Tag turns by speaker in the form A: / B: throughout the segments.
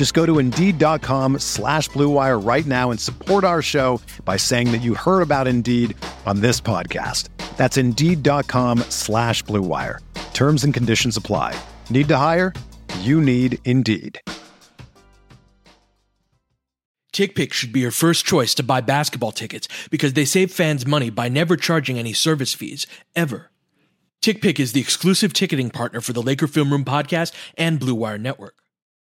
A: Just go to Indeed.com slash BlueWire right now and support our show by saying that you heard about Indeed on this podcast. That's Indeed.com slash BlueWire. Terms and conditions apply. Need to hire? You need Indeed.
B: TickPick should be your first choice to buy basketball tickets because they save fans money by never charging any service fees, ever. TickPick is the exclusive ticketing partner for the Laker Film Room podcast and Blue Wire Network.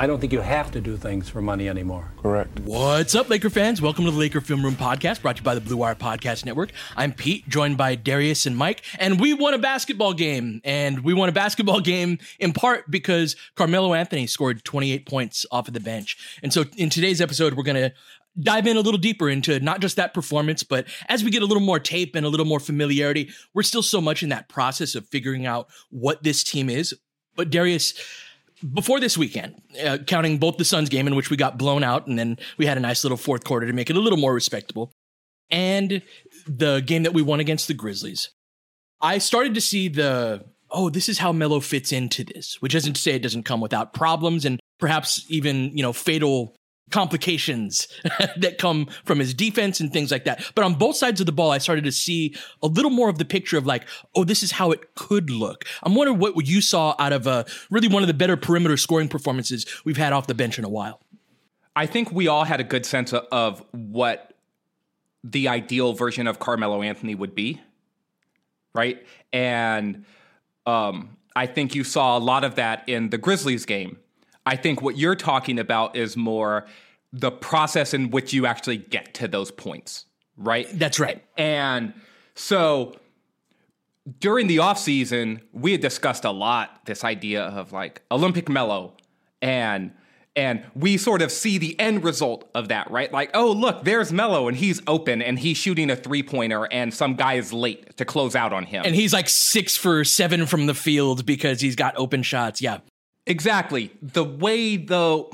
C: I don't think you have to do things for money anymore.
D: Correct.
B: What's up, Laker fans? Welcome to the Laker Film Room podcast brought to you by the Blue Wire Podcast Network. I'm Pete, joined by Darius and Mike, and we won a basketball game. And we won a basketball game in part because Carmelo Anthony scored 28 points off of the bench. And so in today's episode, we're going to dive in a little deeper into not just that performance, but as we get a little more tape and a little more familiarity, we're still so much in that process of figuring out what this team is. But Darius, before this weekend, uh, counting both the Suns game in which we got blown out, and then we had a nice little fourth quarter to make it a little more respectable, and the game that we won against the Grizzlies, I started to see the oh, this is how Melo fits into this, which isn't to say it doesn't come without problems and perhaps even you know fatal complications that come from his defense and things like that. But on both sides of the ball, I started to see a little more of the picture of like, oh, this is how it could look. I'm wondering what you saw out of uh, really one of the better perimeter scoring performances we've had off the bench in a while.
E: I think we all had a good sense of what the ideal version of Carmelo Anthony would be, right? And um, I think you saw a lot of that in the Grizzlies game I think what you're talking about is more the process in which you actually get to those points, right?
B: That's right.
E: And so during the off season, we had discussed a lot this idea of like Olympic Melo and and we sort of see the end result of that, right? Like, oh, look, there's Melo, and he's open and he's shooting a three pointer and some guy is late to close out on him.
B: And he's like six for seven from the field because he's got open shots. Yeah.
E: Exactly. The way the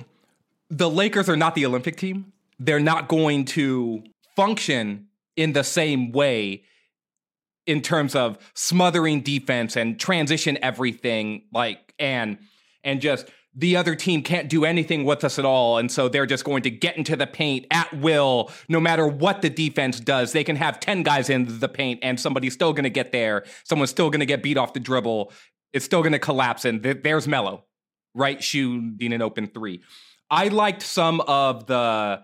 E: the Lakers are not the Olympic team, they're not going to function in the same way in terms of smothering defense and transition everything like and and just the other team can't do anything with us at all and so they're just going to get into the paint at will no matter what the defense does. They can have 10 guys in the paint and somebody's still going to get there. Someone's still going to get beat off the dribble. It's still going to collapse and th- there's Melo right shooting an open three. I liked some of the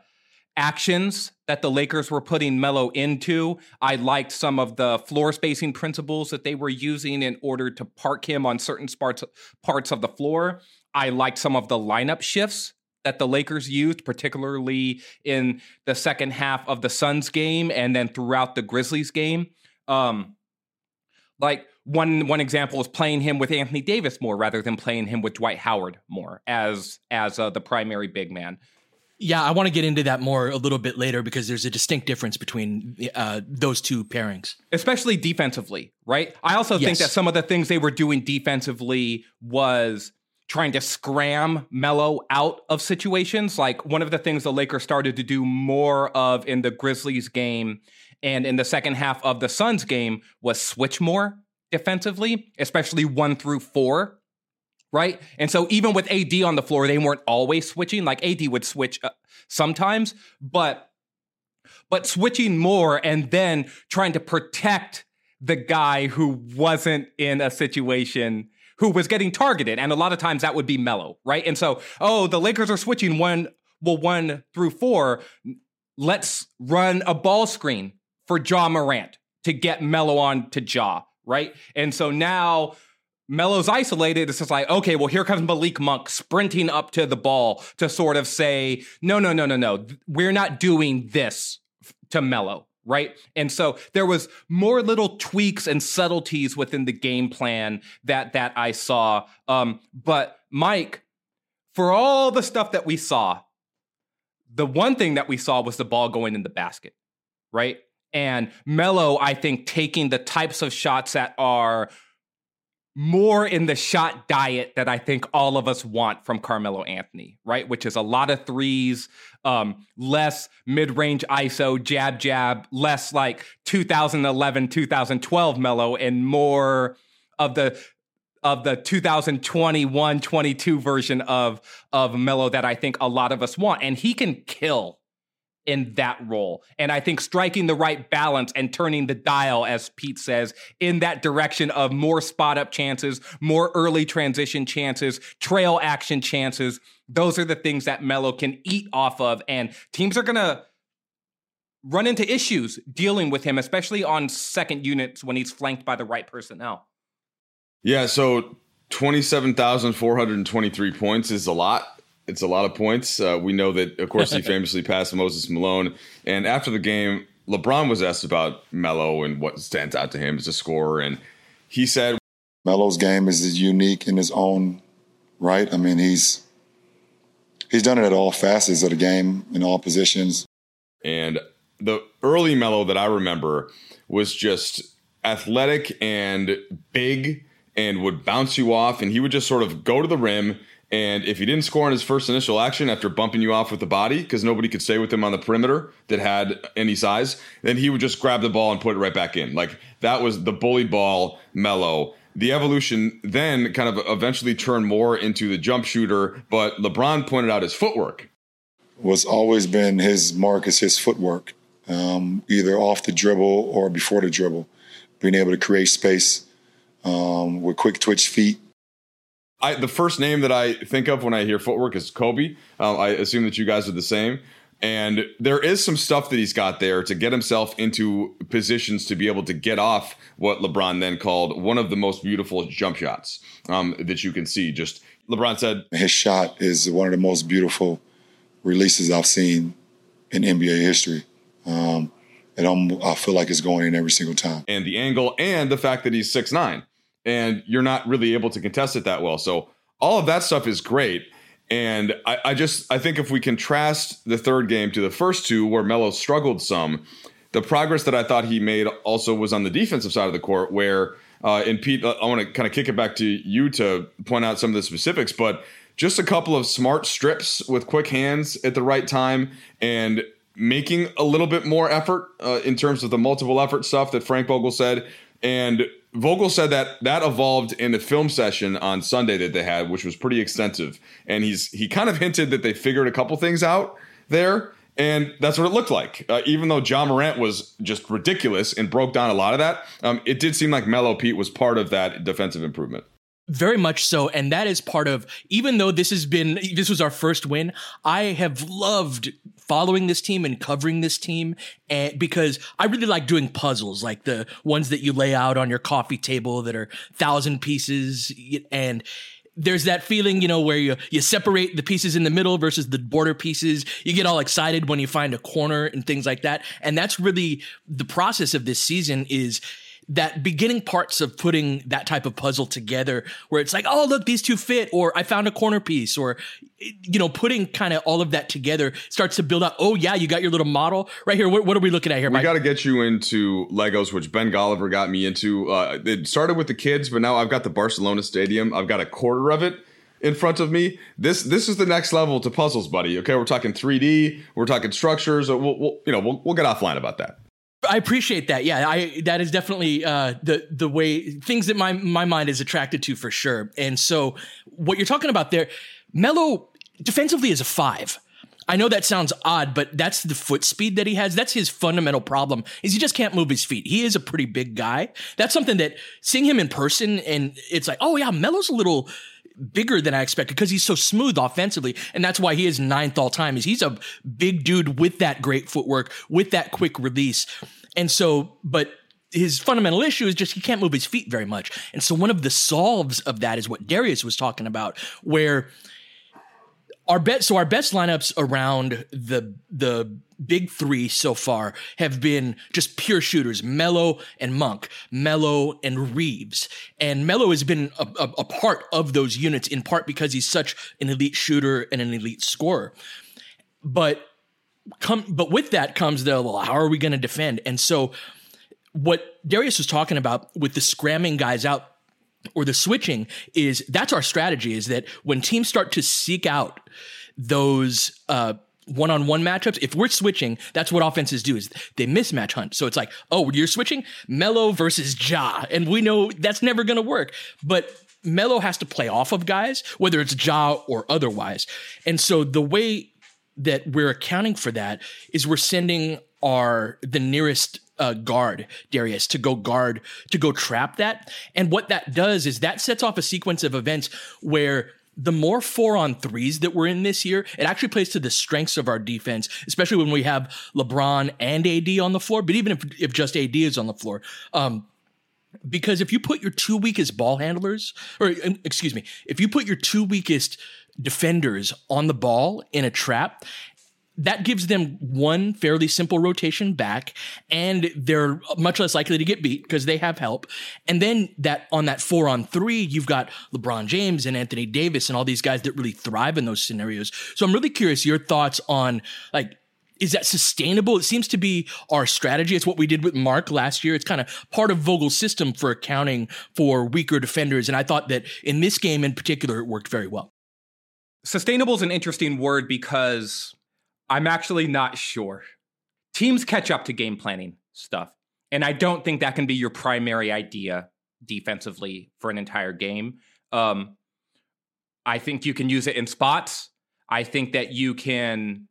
E: actions that the Lakers were putting Melo into. I liked some of the floor spacing principles that they were using in order to park him on certain parts parts of the floor. I liked some of the lineup shifts that the Lakers used, particularly in the second half of the Suns game and then throughout the Grizzlies game. Um, like one one example is playing him with Anthony Davis more rather than playing him with Dwight Howard more as as uh, the primary big man.
B: Yeah, I want to get into that more a little bit later because there's a distinct difference between uh, those two pairings,
E: especially defensively. Right. I also yes. think that some of the things they were doing defensively was trying to scram Melo out of situations. Like one of the things the Lakers started to do more of in the Grizzlies game and in the second half of the Suns game was switch more defensively, especially one through four, right? And so even with AD on the floor, they weren't always switching. Like AD would switch uh, sometimes, but but switching more and then trying to protect the guy who wasn't in a situation who was getting targeted. And a lot of times that would be Melo, right? And so, oh, the Lakers are switching one, well, one through four. Let's run a ball screen for Ja Morant to get Melo on to Ja, right? And so now Melo's isolated. It's just like, okay, well, here comes Malik Monk sprinting up to the ball to sort of say, no, no, no, no, no. We're not doing this to Melo, right? And so there was more little tweaks and subtleties within the game plan that that I saw. Um, but Mike, for all the stuff that we saw, the one thing that we saw was the ball going in the basket, right? And Melo, I think, taking the types of shots that are more in the shot diet that I think all of us want from Carmelo Anthony, right? Which is a lot of threes, um, less mid range ISO, jab, jab, less like 2011, 2012 Melo, and more of the of the 2021 22 version of of Melo that I think a lot of us want and he can kill in that role. And I think striking the right balance and turning the dial, as Pete says, in that direction of more spot up chances, more early transition chances, trail action chances. Those are the things that Melo can eat off of. And teams are going to run into issues dealing with him, especially on second units when he's flanked by the right personnel.
D: Yeah. So 27,423 points is a lot it's a lot of points. Uh, we know that, of course, he famously passed Moses Malone. And after the game, LeBron was asked about Melo and what stands out to him as a scorer, and he said,
F: "Melo's game is unique in his own right. I mean, he's he's done it at all facets of the game in all positions."
D: And the early Melo that I remember was just athletic and big and would bounce you off, and he would just sort of go to the rim and if he didn't score in his first initial action after bumping you off with the body, because nobody could stay with him on the perimeter that had any size, then he would just grab the ball and put it right back in. Like that was the bully ball Melo. The evolution then kind of eventually turned more into the jump shooter, but LeBron pointed out his footwork.
F: What's always been his mark is his footwork, um, either off the dribble or before the dribble, being able to create space um, with quick twitch feet
D: I, the first name that I think of when I hear footwork is Kobe. Um, I assume that you guys are the same. And there is some stuff that he's got there to get himself into positions to be able to get off what LeBron then called one of the most beautiful jump shots um, that you can see. Just LeBron said
F: his shot is one of the most beautiful releases I've seen in NBA history. Um, and I'm, I feel like it's going in every single time.
D: And the angle and the fact that he's six nine and you're not really able to contest it that well. So all of that stuff is great. And I, I, just I think if we contrast the third game to the first two, where Melo struggled some, the progress that I thought he made also was on the defensive side of the court, where uh, and Pete, I want to kind of kick it back to you to point out some of the specifics, but just a couple of smart strips with quick hands at the right time and making a little bit more effort uh, in terms of the multiple effort stuff that Frank Vogel said, and Vogel said that that evolved in the film session on Sunday that they had, which was pretty extensive. And he's he kind of hinted that they figured a couple things out there, and that's what it looked like. Uh, even though Ja Morant was just ridiculous and broke down a lot of that, um, it did seem like Melo Pete was part of that defensive improvement.
B: Very much so. And that is part of, even though this has been, this was our first win, I have loved following this team and covering this team and because I really like doing puzzles like the ones that you lay out on your coffee table that are thousand pieces and there's that feeling, you know, where you you separate the pieces in the middle versus the border pieces. You get all excited when you find a corner and things like that. And that's really the process of this season is that beginning parts of putting that type of puzzle together where it's like, oh, look, these two fit, or I found a corner piece, or, you know, putting kind of all of that together starts to build up. Oh, yeah, you got your little model right here. What, what are we looking at here,
D: We got to get you into Legos, which Ben Golliver got me into. Uh, it started with the kids, but now I've got the Barcelona Stadium. I've got a quarter of it in front of me. This this is the next level to puzzles, buddy. Okay, we're talking 3D, we're talking structures. We'll, we'll you know we'll, we'll get offline about that.
B: I appreciate that. Yeah, I that is definitely uh, the the way things that my my mind is attracted to for sure. And so what you're talking about there, Melo defensively is a five. I know that sounds odd, but that's the foot speed that he has. That's his fundamental problem is he just can't move his feet. He is a pretty big guy. That's something that seeing him in person and it's like, oh yeah, Melo's a little bigger than I expected because he's so smooth offensively. And that's why he is ninth all time is he's a big dude with that great footwork, with that quick release. And so, but his fundamental issue is just he can't move his feet very much. And so one of the solves of that is what Darius was talking about, where our bet so our best lineups around the the big three so far have been just pure shooters Melo and Monk, Melo and Reeves. And Melo has been a, a, a, part of those units in part because he's such an elite shooter and an elite scorer. But come but with that comes the well, how are we going to defend? And so what Darius was talking about with the scramming guys out or the switching is that's our strategy is that when teams start to seek out those uh, one-on-one matchups if we're switching that's what offenses do is they mismatch hunt. So it's like oh you're switching? Melo versus Ja. And we know that's never going to work. But Melo has to play off of guys whether it's Ja or otherwise. And so the way that we're accounting for that is we're sending our the nearest uh, guard Darius to go guard to go trap that. And what that does is that sets off a sequence of events where the more four on threes that we're in this year, it actually plays to the strengths of our defense, especially when we have LeBron and AD on the floor. But even if, if just AD is on the floor, um, because if you put your two weakest ball handlers, or excuse me, if you put your two weakest defenders on the ball in a trap that gives them one fairly simple rotation back and they're much less likely to get beat because they have help and then that on that four on three you've got lebron james and anthony davis and all these guys that really thrive in those scenarios so i'm really curious your thoughts on like is that sustainable? It seems to be our strategy. It's what we did with Mark last year. It's kind of part of Vogel's system for accounting for weaker defenders. And I thought that in this game in particular, it worked very well.
E: Sustainable is an interesting word because I'm actually not sure. Teams catch up to game planning stuff. And I don't think that can be your primary idea defensively for an entire game. Um, I think you can use it in spots. I think that you can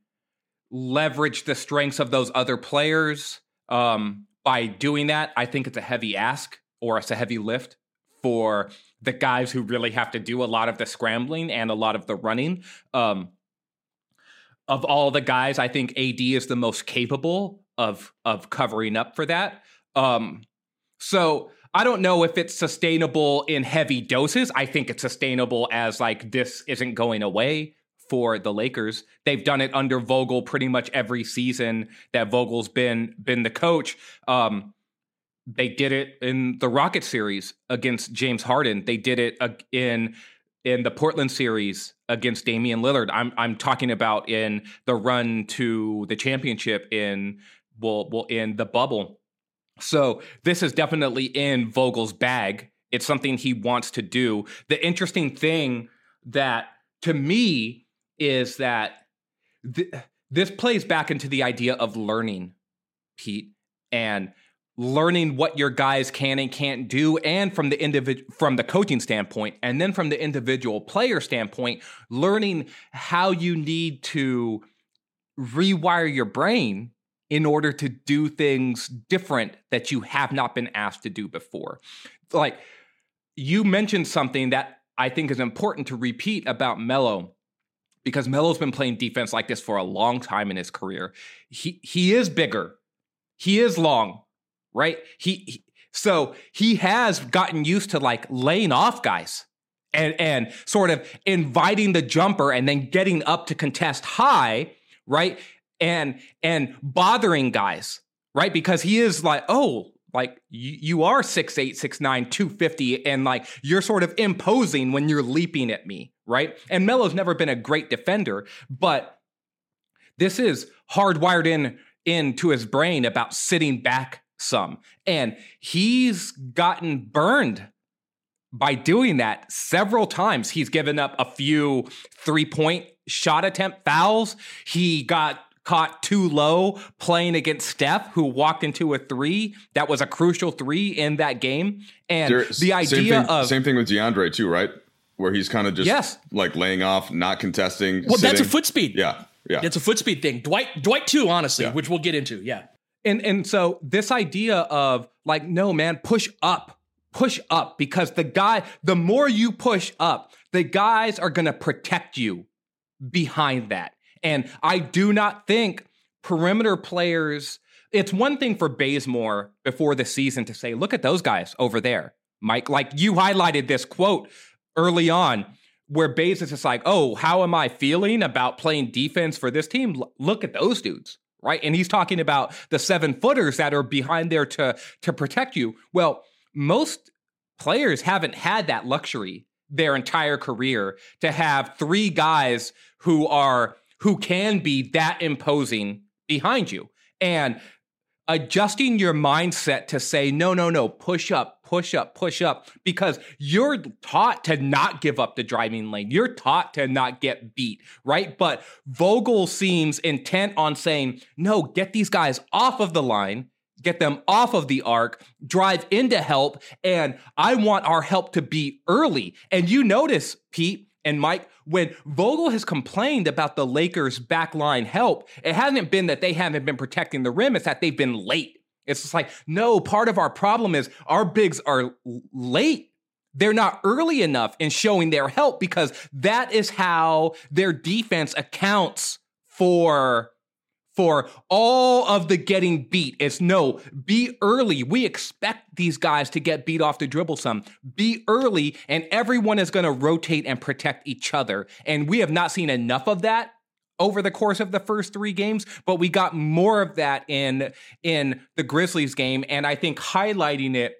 E: leverage the strengths of those other players. Um, by doing that, I think it's a heavy ask or it's a heavy lift for the guys who really have to do a lot of the scrambling and a lot of the running. Um, of all the guys, I think AD is the most capable of of covering up for that. Um, so I don't know if it's sustainable in heavy doses. I think it's sustainable as like this isn't going away for the Lakers. They've done it under Vogel pretty much every season that Vogel's been been the coach. Um, they did it in the Rocket series against James Harden. They did it in in the Portland series against Damian Lillard. I'm I'm talking about in the run to the championship in well, well in the bubble. So this is definitely in Vogel's bag. It's something he wants to do. The interesting thing that to me is that th- this plays back into the idea of learning, Pete, and learning what your guys can and can't do and from the individual from the coaching standpoint and then from the individual player standpoint learning how you need to rewire your brain in order to do things different that you have not been asked to do before like you mentioned something that I think is important to repeat about Melo because Melo's been playing defense like this for a long time in his career. He he is bigger. He is long right? He, he so he has gotten used to like laying off guys and and sort of inviting the jumper and then getting up to contest high, right? And and bothering guys, right? Because he is like, oh, like you, you are 6'8, 6'9, 250, and like you're sort of imposing when you're leaping at me, right? And Melo's never been a great defender, but this is hardwired in into his brain about sitting back some. And he's gotten burned by doing that several times. He's given up a few three point shot attempt fouls. He got caught too low playing against Steph, who walked into a three that was a crucial three in that game. And
D: There-
E: the idea
D: same thing,
E: of
D: same thing with DeAndre too, right? Where he's kind of just
E: Yes.
D: like laying off, not contesting.
B: Well, that's a foot speed.
D: Yeah, yeah.
B: It's a foot speed thing. Dwight, Dwight too, honestly,
D: Yeah.
B: which we'll get into. Yeah.
E: And and so this idea of like, no, man, push up, push up, because the guy, the more you push up, the guys are gonna protect you behind that. And I do not think perimeter players. It's one thing for Bazemore before the season to say, look at those guys over there, Mike. Like you highlighted this quote early on where Baze is just like, oh, how am I feeling about playing defense for this team? L- look at those dudes, right? And he's talking about the seven footers that are behind there to to protect you. Well, most players haven't had that luxury their entire career to have three guys who are who can be that imposing behind you. And adjusting your mindset to say, no, no, no, push up, push up, push up, because you're taught to not give up the driving lane. You're taught to not get beat, right? But Vogel seems intent on saying, no, get these guys off of the line. Get them off of the arc, drive into help, and I want our help to be early. And you notice, Pete, and Mike, when Vogel has complained about the Lakers' backline help, it hasn't been that they haven't been protecting the rim, it's that they've been late. It's just like, no, part of our problem is our bigs are late. They're not early enough in showing their help because that is how their defense accounts for for all of the getting beat. It's no, be early. We expect these guys to get beat off the dribble some. Be early, and everyone is going to rotate and protect each other. And we have not seen enough of that over the course of the first three games, but we got more of that in in the Grizzlies game, and I think highlighting it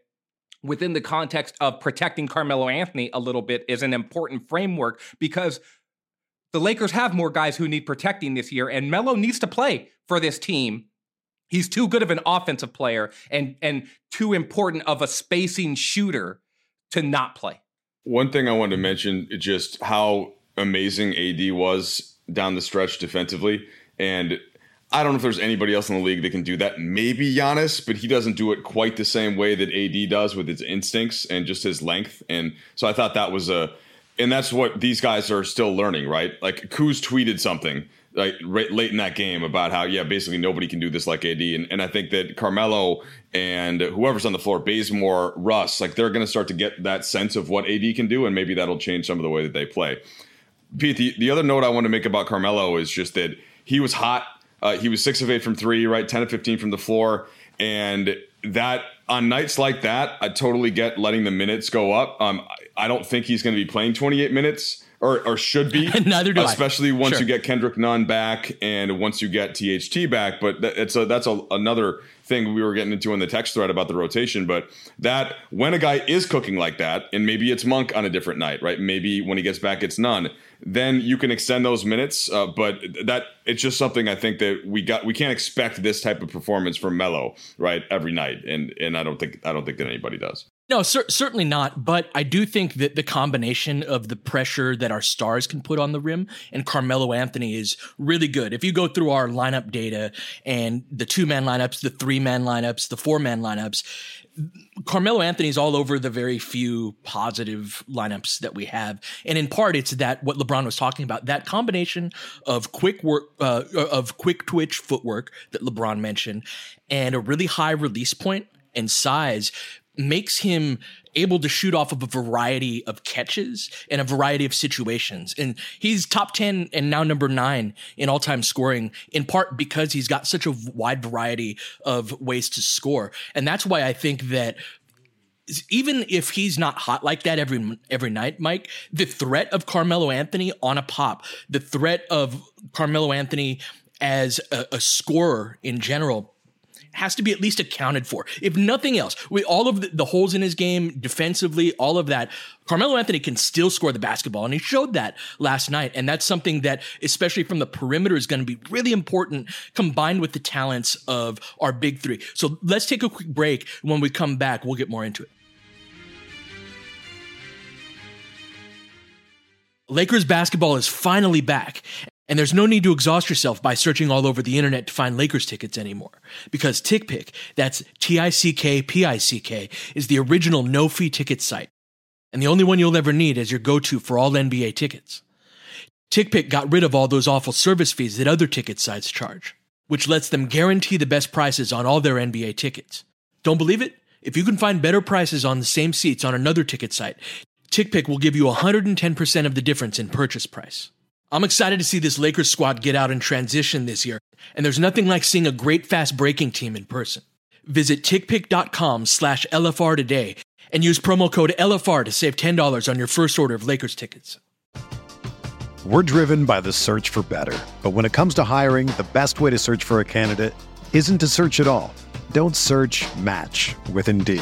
E: within the context of protecting Carmelo Anthony a little bit is an important framework because the Lakers have more guys who need protecting this year, and Melo needs to play for this team. He's too good of an offensive player and and too important of a spacing shooter to not play.
D: One thing I wanted to mention just how amazing AD was down the stretch defensively. And I don't know if there's anybody else in the league that can do that. Maybe Giannis, but he doesn't do it quite the same way that AD does with his instincts and just his length. And so I thought that was a, and that's what these guys are still learning, right? Like Kuz tweeted something like right, late in that game about how yeah, basically nobody can do this like AD, and, and I think that Carmelo and whoever's on the floor, Bazemore, Russ, like they're going to start to get that sense of what AD can do, and maybe that'll change some of the way that they play. Pete, the, the other note I want to make about Carmelo is just that he was hot. Uh, he was six of eight from three, right? 10 of 15 from the floor. And that on nights like that, I totally get letting the minutes go up. Um, I, I don't think he's going to be playing 28 minutes or, or should be.
B: Neither do I.
D: Especially once
B: Sure.
D: you get Kendrick Nunn back and once you get THT back. But that, it's a, that's a, another thing we were getting into in the text thread about the rotation. But that when a guy is cooking like that, and maybe it's Monk on a different night, right? Maybe when he gets back, it's Nunn. Then you can extend those minutes. Uh, but that it's just something I think that we got. We can't expect this type of performance from Melo, right, every night. And and I don't think I don't think that anybody does.
B: No, cer- certainly not. But I do think that the combination of the pressure that our stars can put on the rim and Carmelo Anthony is really good. If you go through our lineup data and the two man lineups, the three man lineups, the four man lineups, Carmelo Anthony's all over the very few positive lineups that we have. And in part, it's that what LeBron was talking about, that combination of quick work, uh, of quick twitch footwork that LeBron mentioned and a really high release point and size makes him able to shoot off of a variety of catches and a variety of situations. And he's top 10 and now number nine in all time scoring, in part because he's got such a wide variety of ways to score. And that's why I think that even if he's not hot like that every every night, Mike, the threat of Carmelo Anthony on a pop, the threat of Carmelo Anthony as a, a scorer in general has to be at least accounted for. If nothing else, with all of the, the holes in his game defensively, all of that, Carmelo Anthony can still score the basketball. And he showed that last night. And that's something that, especially from the perimeter, is going to be really important combined with the talents of our big three. So let's take a quick break. When we come back, we'll get more into it. Lakers basketball is finally back. And there's no need to exhaust yourself by searching all over the internet to find Lakers tickets anymore. Because TickPick, that's T-I-C-K-P-I-C-K, is the original no-fee ticket site. And the only one you'll ever need as your go-to for all NBA tickets. TickPick got rid of all those awful service fees that other ticket sites charge, which lets them guarantee the best prices on all their NBA tickets. Don't believe it? If you can find better prices on the same seats on another ticket site, TickPick will give you 110% of the difference in purchase price. I'm excited to see this Lakers squad get out and transition this year, and there's nothing like seeing a great fast breaking team in person. Visit tickpick.com slash LFR today and use promo code LFR to save $10 on your first order of Lakers tickets.
A: We're driven by the search for better. But when it comes to hiring, the best way to search for a candidate isn't to search at all. Don't search match with Indeed.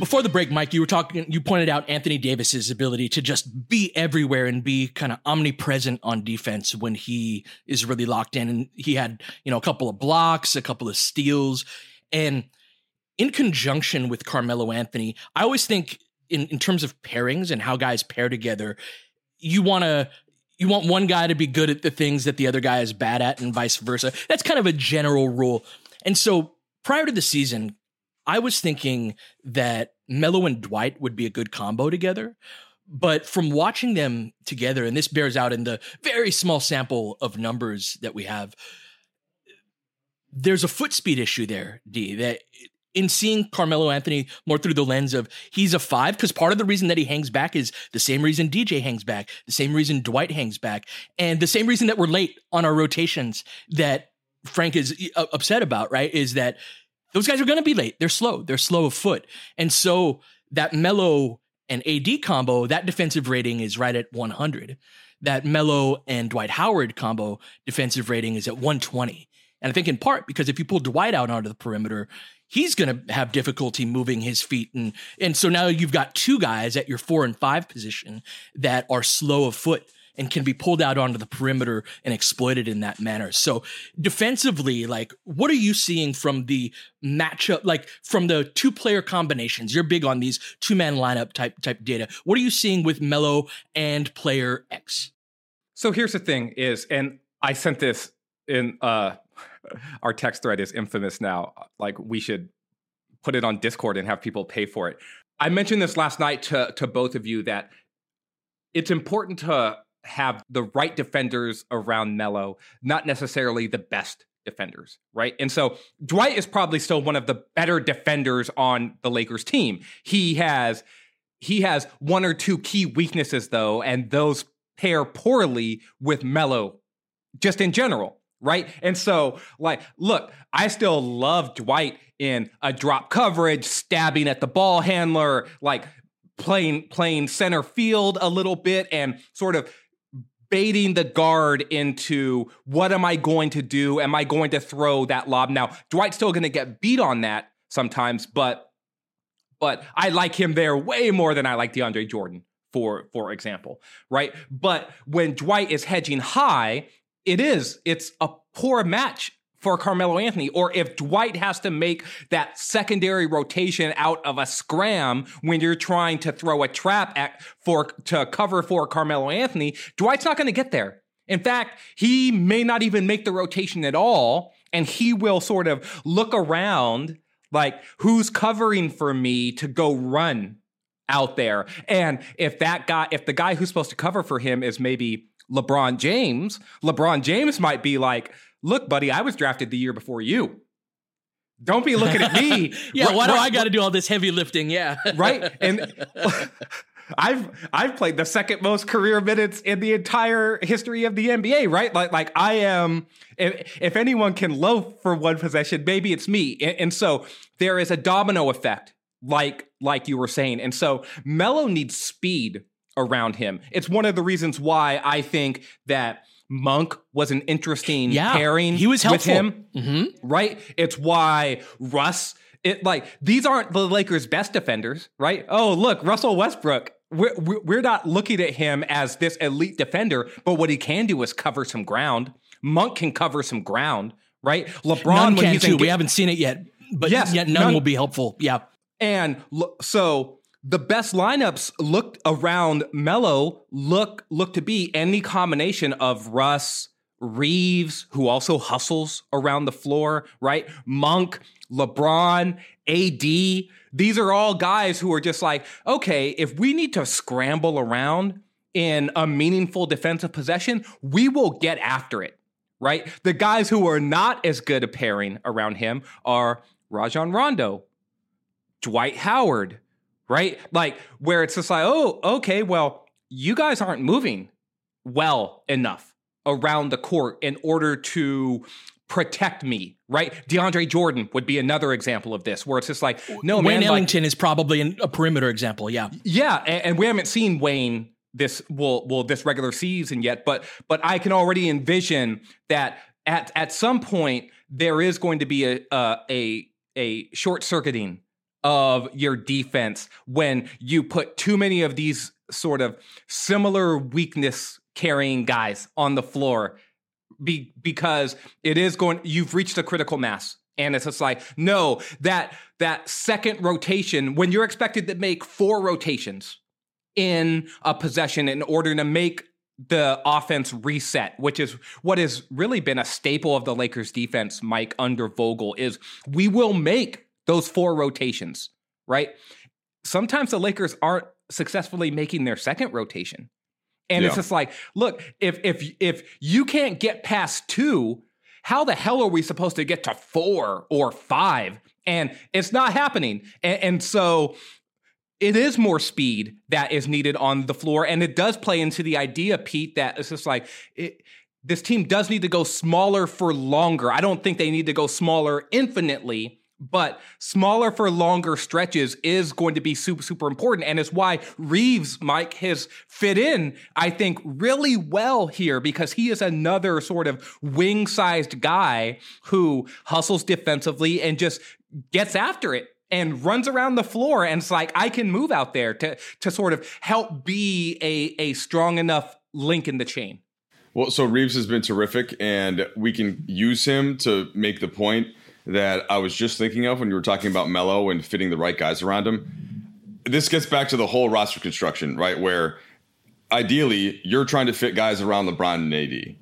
B: Before the break, Mike, you were talking, you pointed out Anthony Davis's ability to just be everywhere and be kind of omnipresent on defense when he is really locked in. And he had, you know, a couple of blocks, a couple of steals. And in conjunction with Carmelo Anthony, I always think in, in terms of pairings and how guys pair together, you want to you want one guy to be good at the things that the other guy is bad at and vice versa. That's kind of a general rule. And so prior to the season, I was thinking that Melo and Dwight would be a good combo together. But from watching them together, and this bears out in the very small sample of numbers that we have, there's a foot speed issue there, D, that in seeing Carmelo Anthony more through the lens of he's a five, because part of the reason that he hangs back is the same reason DJ hangs back, the same reason Dwight hangs back, and the same reason that we're late on our rotations that Frank is uh, upset about, right? Is that those guys are going to be late. They're slow. They're slow of foot. And so that Melo and AD combo, that defensive rating is right at 100. That Melo and Dwight Howard combo defensive rating is at 120. And I think in part because if you pull Dwight out onto the perimeter, he's going to have difficulty moving his feet. And, and so now you've got two guys at your four and five position that are slow of foot and can be pulled out onto the perimeter and exploited in that manner. So defensively, like what are you seeing from the matchup, like from the two player combinations? You're big on these two man lineup type type data. What are you seeing with Melo and player X?
E: So here's the thing is, and I sent this in uh our text thread is infamous now. Like we should put it on Discord and have people pay for it. I mentioned this last night to to both of you that it's important to have the right defenders around Melo, not necessarily the best defenders, right? And so Dwight is probably still one of the better defenders on the Lakers team. He has he has one or two key weaknesses though, and those pair poorly with Melo just in general, right? And so like look, I still love Dwight in a drop coverage, stabbing at the ball handler, like playing playing center field a little bit and sort of baiting the guard into what am I going to do? Am I going to throw that lob? Now, Dwight's still going to get beat on that sometimes, but but I like him there way more than I like DeAndre Jordan, for for example, right? But when Dwight is hedging high, it is it's a poor match for Carmelo Anthony, or if Dwight has to make that secondary rotation out of a scram when you're trying to throw a trap at for to cover for Carmelo Anthony, Dwight's not going to get there. In fact, he may not even make the rotation at all, and he will sort of look around like who's covering for me to go run out there. And if that guy, if the guy who's supposed to cover for him is maybe LeBron James, LeBron James might be like, look, buddy, I was drafted the year before you. Don't be looking at me.
B: yeah, right, why do right, I got to do all this heavy lifting? Yeah.
E: right. And I've I've played the second most career minutes in the entire history of the NBA, right? Like like I am if, if anyone can loaf for one possession, maybe it's me. And, and, so there is a domino effect, like like you were saying. And so Melo needs speed around him. It's one of the reasons why I think that Monk was an interesting yeah, pairing.
B: He was helpful.
E: with him, mm-hmm. right? It's why Russ. It like these aren't the Lakers' best defenders, right? Oh, look, Russell Westbrook we're, we're not looking at him as this elite defender, but what he can do is cover some ground. Monk can cover some ground, right?
B: LeBron Nunn can too. we haven't seen it yet, but yes, yet Nunn, Nunn will be helpful. Yeah,
E: and so the best lineups looked around Melo look look to be any combination of Russ, Reeves, who also hustles around the floor, right? Monk, LeBron, AD. These are all guys who are just like, okay, if we need to scramble around in a meaningful defensive possession, we will get after it, right? The guys who are not as good at pairing around him are Rajon Rondo, Dwight Howard, right? Like, where it's just like, oh, okay, well, you guys aren't moving well enough around the court in order to protect me, right? DeAndre Jordan would be another example of this, where it's just like, no,
B: Wayne
E: man,
B: Ellington
E: like,
B: is probably an, a perimeter example. Yeah,
E: yeah, and, and, we haven't seen Wayne this well, well, this regular season yet, but but I can already envision that at at some point there is going to be a uh, a a, a short circuiting of your defense when you put too many of these sort of similar weakness carrying guys on the floor be, because it is going you've reached a critical mass. And it's just like no that that second rotation when you're expected to make four rotations in a possession in order to make the offense reset, which is what has really been a staple of the Lakers defense, Mike, under Vogel, is we will make those four rotations, right? Sometimes the Lakers aren't successfully making their second rotation. And yeah. it's just like, look, if if if you can't get past two, how the hell are we supposed to get to four or five? And it's not happening. And, and so it is more speed that is needed on the floor. And it does play into the idea, Pete, that it's just like it, this team does need to go smaller for longer. I don't think they need to go smaller infinitely but smaller for longer stretches is going to be super, super important. And it's why Reeves, Mike, has fit in, I think, really well here because he is another sort of wing sized guy who hustles defensively and just gets after it and runs around the floor and it's like I can move out there to to sort of help be a a strong enough link in the chain.
D: Well, so Reeves has been terrific and we can use him to make the point that I was just thinking of when you were talking about Melo and fitting the right guys around him. This gets back to the whole roster construction, right? Where ideally you're trying to fit guys around LeBron and AD.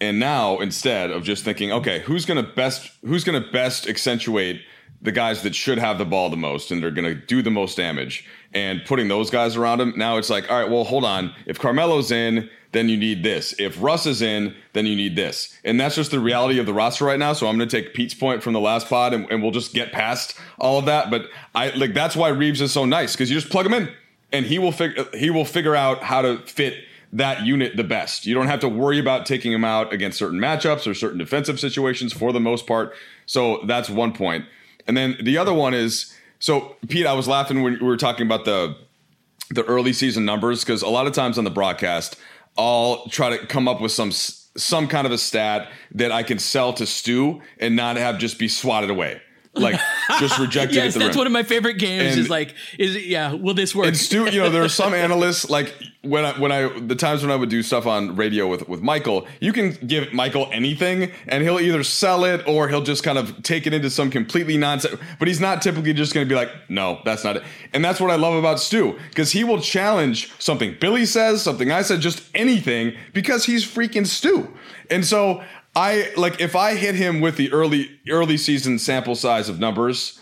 D: And now instead of just thinking, okay, who's gonna best who's gonna best accentuate the guys that should have the ball the most and they're gonna do the most damage and putting those guys around him, now it's like, all right, well, hold on. If Carmelo's in, then you need this. If Russ is in, then you need this. And that's just the reality of the roster right now. So I'm going to take Pete's point from the last pod and, and we'll just get past all of that. But I like that's why Reeves is so nice because you just plug him in and he will figure he will figure out how to fit that unit the best. You don't have to worry about taking him out against certain matchups or certain defensive situations for the most part. So that's one point. And then the other one is so Pete, I was laughing when we were talking about the the early season numbers because a lot of times on the broadcast I'll try to come up with some some kind of a stat that I can sell to Stu and not have just be swatted away like just rejected.
B: yes,
D: that's
B: one of my favorite games. And, is like, is it, yeah? Will this work?
D: And Stu, you know, there are some analysts like when I when I the times when I would do stuff on radio with with Michael, you can give Michael anything, and he'll either sell it or he'll just kind of take it into some completely nonsense. But he's not typically just going to be like, no, that's not it. And that's what I love about Stu because he will challenge something Billy says, something I said, just anything because he's freaking Stu. And so I like if I hit him with the early early season sample size of numbers,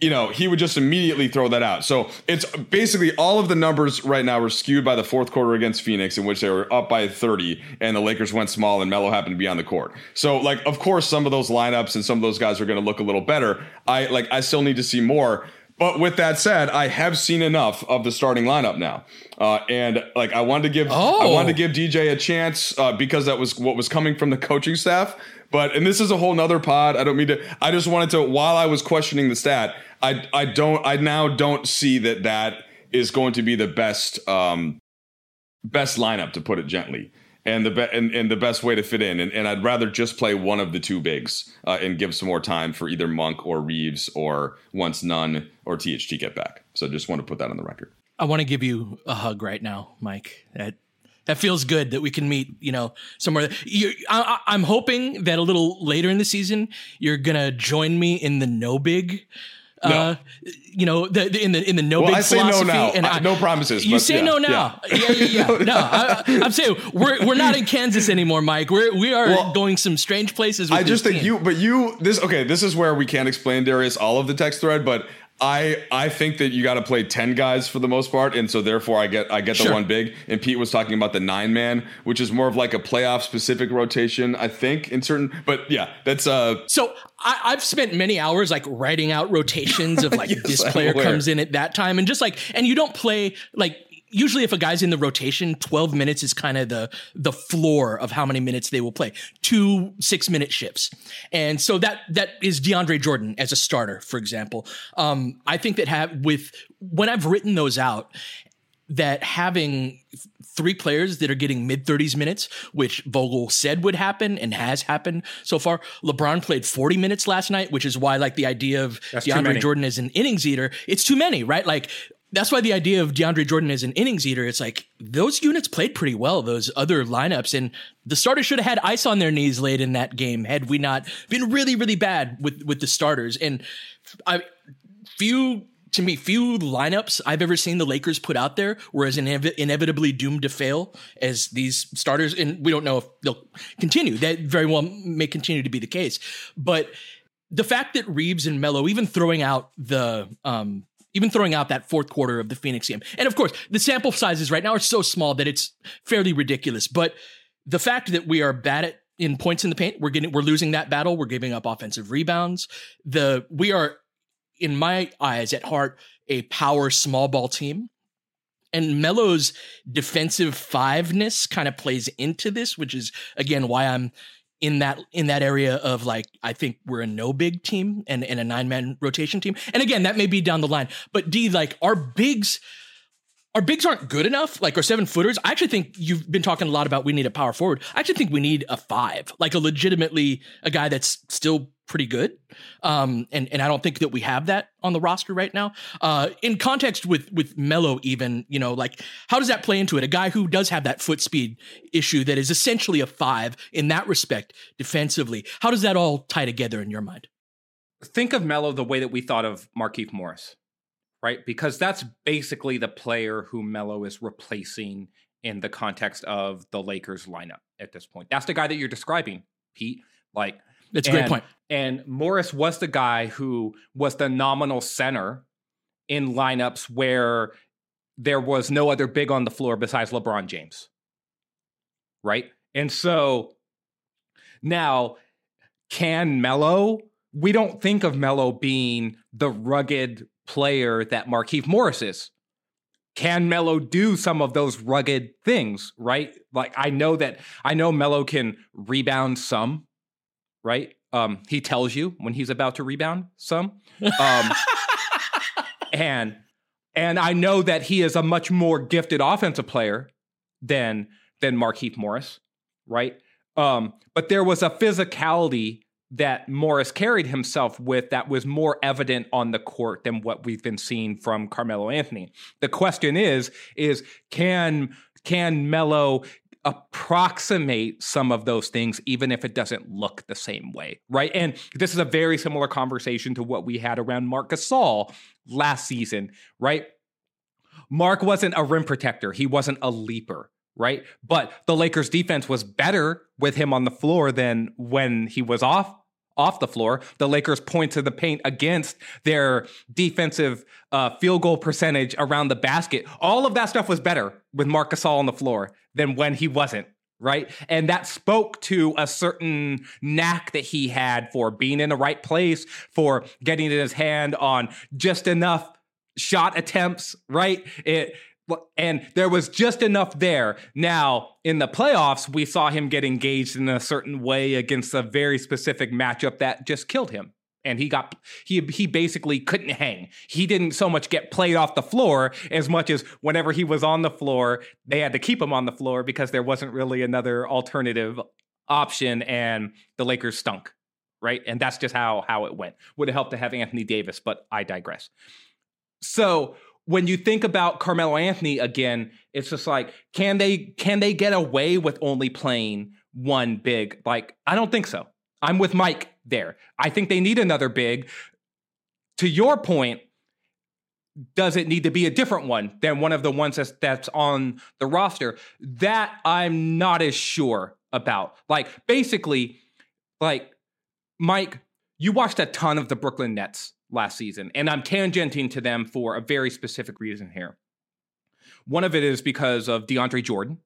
D: you know, he would just immediately throw that out. So it's basically all of the numbers right now are skewed by the fourth quarter against Phoenix, in which they were up by 30 and the Lakers went small and Melo happened to be on the court. So, like, of course, some of those lineups and some of those guys are going to look a little better. I like, I still need to see more. But with that said, I have seen enough of the starting lineup now, uh, and like I wanted to give,
B: oh.
D: I wanted to give DJ a chance uh, because that was what was coming from the coaching staff. But and this is a whole nother pod. I don't mean to. I just wanted to. While I was questioning the stat, I I don't. I now don't see that that is going to be the best um, best lineup to put it gently. And the be- and, and the best way to fit in, and, and I'd rather just play one of the two bigs uh, and give some more time for either Monk or Reaves or once Nunn or THT get back. So just want to put that on the record.
B: I want to give you a hug right now, Mike. That that feels good that we can meet, you know, somewhere. You, I, I'm hoping that a little later in the season, you're gonna join me in the no big.
D: No.
B: Uh, you know, the, the, in the in the no
D: Well,
B: big
D: I say no
B: philosophy,
D: now.
B: and
D: I- no promises,
B: You say
D: yeah,
B: no now, yeah, yeah, yeah. no, I, I'm saying we're we're not in Kansas anymore, Mike. We're we are
D: Well,
B: going some strange places. With
D: I just think
B: team.
D: you, but you, this okay. This is where we can't explain Darius all of the text thread, but I I think that you got to play ten guys for the most part, and so therefore I get I get the
B: Sure.
D: one big. And Pete was talking about the nine man, which is more of like a playoff specific rotation, I think in certain. But yeah, that's uh
B: So I, I've spent many hours like writing out rotations of like
D: Yes,
B: this player comes in at that time and just like and you don't play like usually if a guy's in the rotation 12 minutes is kind of the the floor of how many minutes they will play two six minute shifts and so that that is DeAndre Jordan as a starter for example um I think that have with when I've written those out that having three players that are getting mid 30s minutes, which Vogel said would happen and has happened so far. LeBron played 40 minutes last night, which is why like the idea of
E: That's
B: DeAndre. Jordan as an innings eater, it's too many, right? Like that's why the idea of DeAndre Jordan as an innings eater, it's like those units played pretty well, those other lineups. And the starters should have had ice on their knees late in that game had we not been really, really bad with, with the starters. And I, few to me few lineups I've ever seen the Lakers put out there were as inev- inevitably doomed to fail as these starters, and we don't know if they'll continue. That very well may continue to be the case, but the fact that Reaves and Melo, even throwing out the um, even throwing out that fourth quarter of the Phoenix game, and of course the sample sizes right now are so small that it's fairly ridiculous. But the fact that we are bad at in points in the paint, we're getting we're losing that battle. We're giving up offensive rebounds. The we are, in my eyes, at heart, a power small ball team. And Melo's defensive fiveness kind of plays into this, which is again why I'm in that in that area of like I think we're a no big team and, and a nine man rotation team. And again, that may be down the line. But D, like our bigs our bigs aren't good enough, like our seven footers. I actually think you've been talking a lot about we need a power forward. I actually think we need a five, like a legitimately a guy that's still pretty good. Um, and and I don't think that we have that on the roster right now. Uh, in context with with Melo, even you know, like how does that play into it? A guy who does have that foot speed issue that is essentially a five in that respect defensively. How does that all tie together in your mind?
E: think of Melo the way that we thought of Markieff Morris, right? Because that's basically the player who Melo is replacing in the context of the Lakers lineup at this point. That's the guy that you're describing, Pete. Like
B: That's a great point.
E: And Morris was the guy who was the nominal center in lineups where there was no other big on the floor besides LeBron James. Right? And so now can Melo? We don't think of Melo being the rugged player that Markieff Morris is. Can Melo do some of those rugged things, right? Like I know that I know Melo can rebound some, right? Um, he tells you when he's about to rebound some. Um, and and I know that he is a much more gifted offensive player than than Markieff Morris, right? Um, but there was a physicality that Morris carried himself with that was more evident on the court than what we've been seeing from Carmelo Anthony. The question is, is can can Melo approximate some of those things, even if it doesn't look the same way, right? And this is a very similar conversation to what we had around Marc Gasol last season, right? Mark wasn't a rim protector. He wasn't a leaper, right? But the Lakers defense was better with him on the floor than when he was off off the floor. The Lakers point to the paint against their defensive uh, field goal percentage around the basket. All of that stuff was better with Marc Gasol on the floor than when he wasn't. Right. And that spoke to a certain knack that he had for being in the right place, for getting his hand on just enough shot attempts. Right. It, and there was just enough there. Now, in the playoffs, we saw him get engaged in a certain way against a very specific matchup that just killed him. And he got he he basically couldn't hang. He didn't so much get played off the floor as much as whenever he was on the floor, they had to keep him on the floor because there wasn't really another alternative option and the Lakers stunk. Right? And that's just how how it went. Would have helped to have Anthony Davis, but I digress. So when you think about Carmelo Anthony again, it's just like can they can they get away with only playing one big? Like I don't think so. I'm with Mike there. I think they need another big. To your point, does it need to be a different one than one of the ones that's, that's on the roster? That I'm not as sure about. Like basically, like Mike, you watched a ton of the Brooklyn Nets last season. And I'm tangenting to them for a very specific reason here. One of it is because of DeAndre Jordan,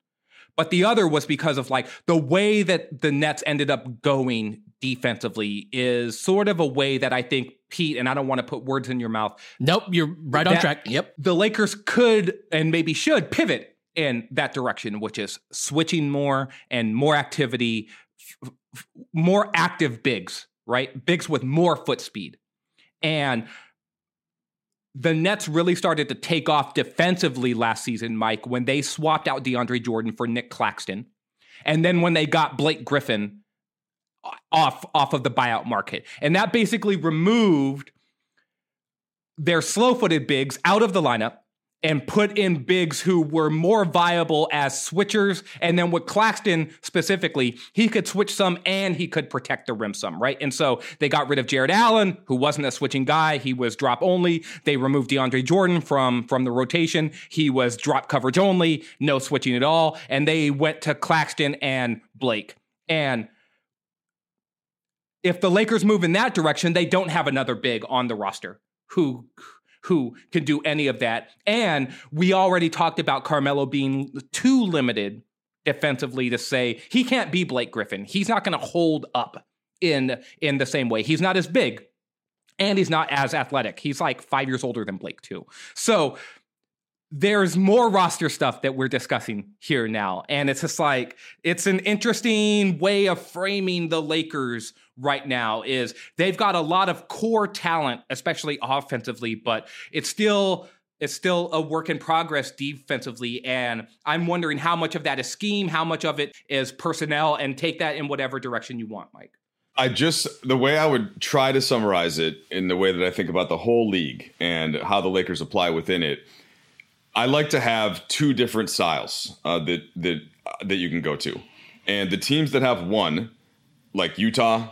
E: but the other was because of like the way that the Nets ended up going defensively is sort of a way that I think Pete and I don't want to put words in your mouth.
B: Nope, you're right on track. Yep.
E: The Lakers could and maybe should pivot in that direction, which is switching more and more activity, f- f- more active bigs, right? Bigs with more foot speed. And the Nets really started to take off defensively last season, Mike, when they swapped out DeAndre Jordan for Nic Claxton. And then when they got Blake Griffin off off of the buyout market. And that basically removed their slow-footed bigs out of the lineup and put in bigs who were more viable as switchers. And then with Claxton specifically, he could switch some and he could protect the rim some, right? And so they got rid of Jarrett Allen, who wasn't a switching guy. He was drop only. They removed DeAndre Jordan from, from the rotation. He was drop coverage only, no switching at all. And they went to Claxton and Blake. And if the Lakers move in that direction, they don't have another big on the roster who who can do any of that. And we already talked about Carmelo being too limited defensively to say he can't be Blake Griffin. He's not going to hold up in in the same way. He's not as big and he's not as athletic. He's like 5 years older than Blake too. So there's more roster stuff that we're discussing here now. And it's just like, it's an interesting way of framing the Lakers right now is they've got a lot of core talent, especially offensively, but it's still it's still a work in progress defensively. And I'm wondering how much of that is scheme, how much of it is personnel, and take that in whatever direction you want, Mike.
D: I just the way I would try to summarize it in the way that I think about the whole league and how the Lakers apply within it I like to have two different styles uh, that that uh, that you can go to, and the teams that have one, like Utah,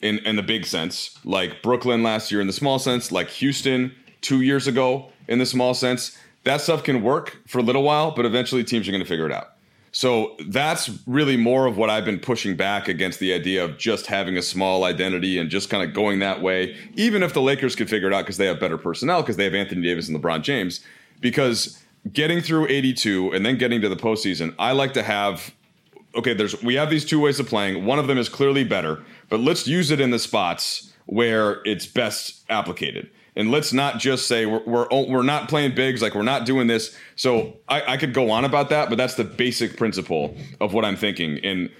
D: in in the big sense, like Brooklyn last year in the small sense, like Houston two years ago in the small sense. That stuff can work for a little while, but eventually teams are going to figure it out. So that's really more of what I've been pushing back against the idea of just having a small identity and just kind of going that way, even if the Lakers could figure it out because they have better personnel, because they have Anthony Davis and LeBron James because getting through 82 and then getting to the postseason, I like to have okay, there's we have these two ways of playing. One of them is clearly better, but let's use it in the spots where it's best applicated. And let's not just say we're we're, we're not playing bigs, like we're not doing this. So I, I could go on about that, but that's the basic principle of what I'm thinking. And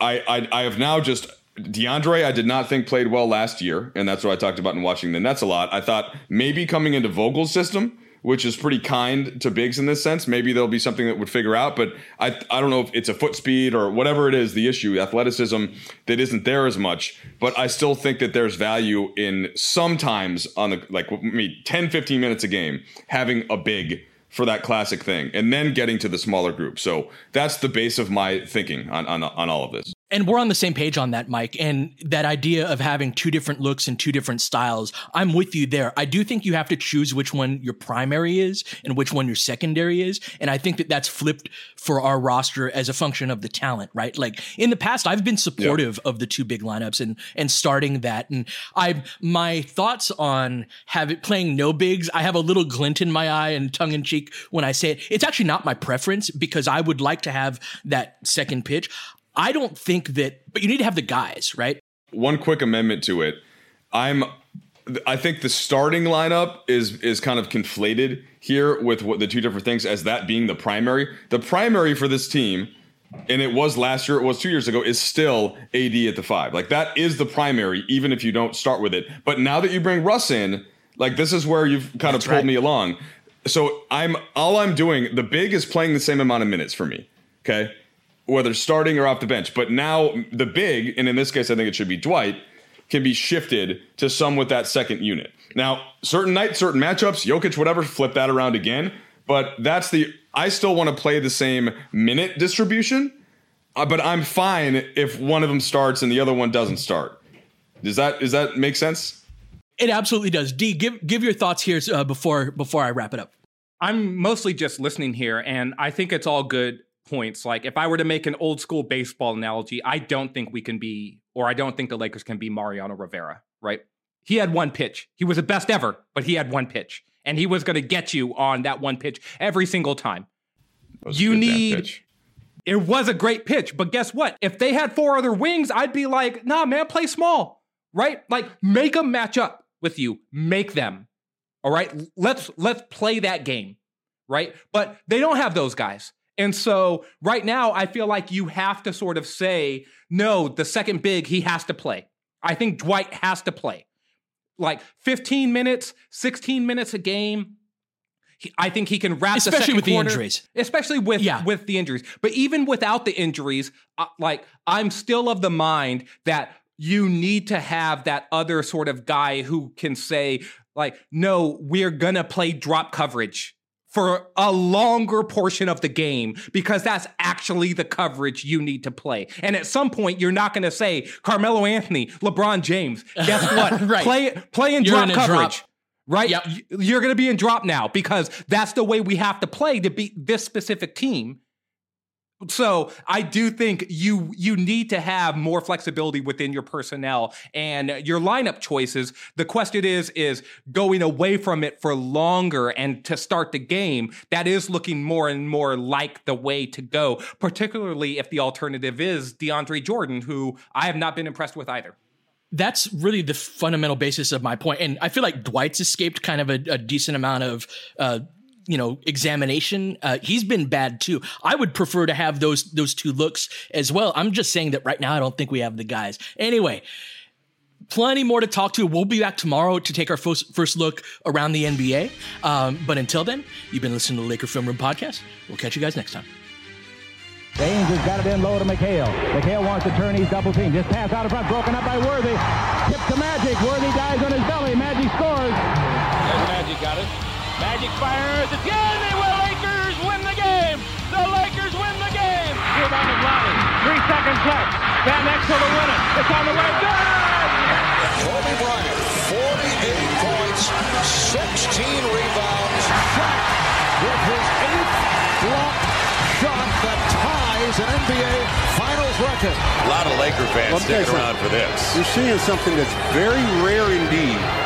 D: I, I, I have now just DeAndre, I did not think played well last year, and that's what I talked about in watching the Nets a lot. I thought maybe coming into Vogel's system, which is pretty kind to bigs in this sense. Maybe there'll be something that would figure out, but I I don't know if it's a foot speed or whatever it is, the issue, athleticism that isn't there as much. But I still think that there's value in sometimes on the like me 10, 15 minutes a game having a big for that classic thing and then getting to the smaller group. So that's the base of my thinking on on, on all of this.
B: And we're on the same page on that, Mike. And that idea of having two different looks and two different styles, I'm with you there. I do think you have to choose which one your primary is and which one your secondary is. And I think that that's flipped for our roster as a function of the talent, right? Like in the past, I've been supportive of the two big lineups and and starting that. And I my thoughts on have it playing no bigs, I have a little glint in my eye and tongue in cheek when I say it. It's actually not my preference because I would like to have that second pitch. I don't think that, but you need to have the guys, right?
D: One quick amendment to it. I'm I think the starting lineup is is kind of conflated here with what the two different things as that being the primary. The primary for this team, and it was last year, it was two years ago, is still AD at the five. Like that is the primary, even if you don't start with it. But now that you bring Russ in, like this is where you've kind That's of pulled right. me along. So I'm all I'm doing. The big is playing the same amount of minutes for me. Okay, whether starting or off the bench. But now the big, and in this case, I think it should be Dwight, can be shifted to some with that second unit. Now, certain nights, certain matchups, Jokic, whatever, flip that around again. But that's the, I still want to play the same minute distribution, uh, but I'm fine if one of them starts and the other one doesn't start. Does that, does that make sense?
B: It absolutely does. D, give, give your thoughts here uh, before, before I wrap it up.
E: I'm mostly just listening here, and I think it's all good points. Like if I were to make an old school baseball analogy, I don't think we can be, or I don't think the Lakers can be Mariano Rivera, right? He had one pitch. He was the best ever, but he had one pitch. And he was going to get you on that one pitch every single time. You need. It was a great pitch, but guess what? If they had four other wings, I'd be like, nah, man, play small, right? Like make them match up with you. Make them. All right. Let's let's play that game. Right. But they don't have those guys. And so right now, I feel like you have to sort of say, no, the second big, he has to play. I think Dwight has to play. Like 15 minutes, 16 minutes a game. He, I think he can wrap
B: especially
E: the
B: with
E: quarter,
B: the injuries,
E: especially with yeah. with the injuries. But even without the injuries, uh, like I'm still of the mind that you need to have that other sort of guy who can say, like, no, we're gonna play drop coverage for a longer portion of the game because that's actually the coverage you need to play. And at some point, you're not going to say Carmelo Anthony, LeBron James. Guess what?
B: right.
E: Play play in drop coverage. Drop. Right? Yep. You're going to be in drop now because that's the way we have to play to beat this specific team. So I do think you you need to have more flexibility within your personnel and your lineup choices. The question is is going away from it for longer and to start the game. That is looking more and more like the way to go, particularly if the alternative is DeAndre Jordan, who I have not been impressed with either
B: that's really the fundamental basis of my point. And I feel like Dwight's escaped kind of a, a decent amount of uh, you know examination uh, he's been bad too i would prefer to have those those two looks as well i'm just saying that right now i don't think we have the guys anyway plenty more to talk to we'll be back tomorrow to take our first, first look around the nba um, but until then you've been listening to the laker film room podcast we'll catch you guys next time
G: James has got it in low to McHale. McHale wants to turn. He's double team. Just pass out of front. Broken up by Worthy. Tip to Magic. Worthy dies on his belly. Magic scores.
H: Magic fires again. They will. Lakers win the game. The Lakers win the game. Rebound of Lonnie. Three seconds left. Van Exel to win it. It's on the way. Good.
I: Kobe Bryant, 48 points, 16 rebounds.
J: Shot with his eighth block shot that ties an NBA Finals record.
K: A lot of Laker fans sticking around for this.
L: You're seeing something that's very rare indeed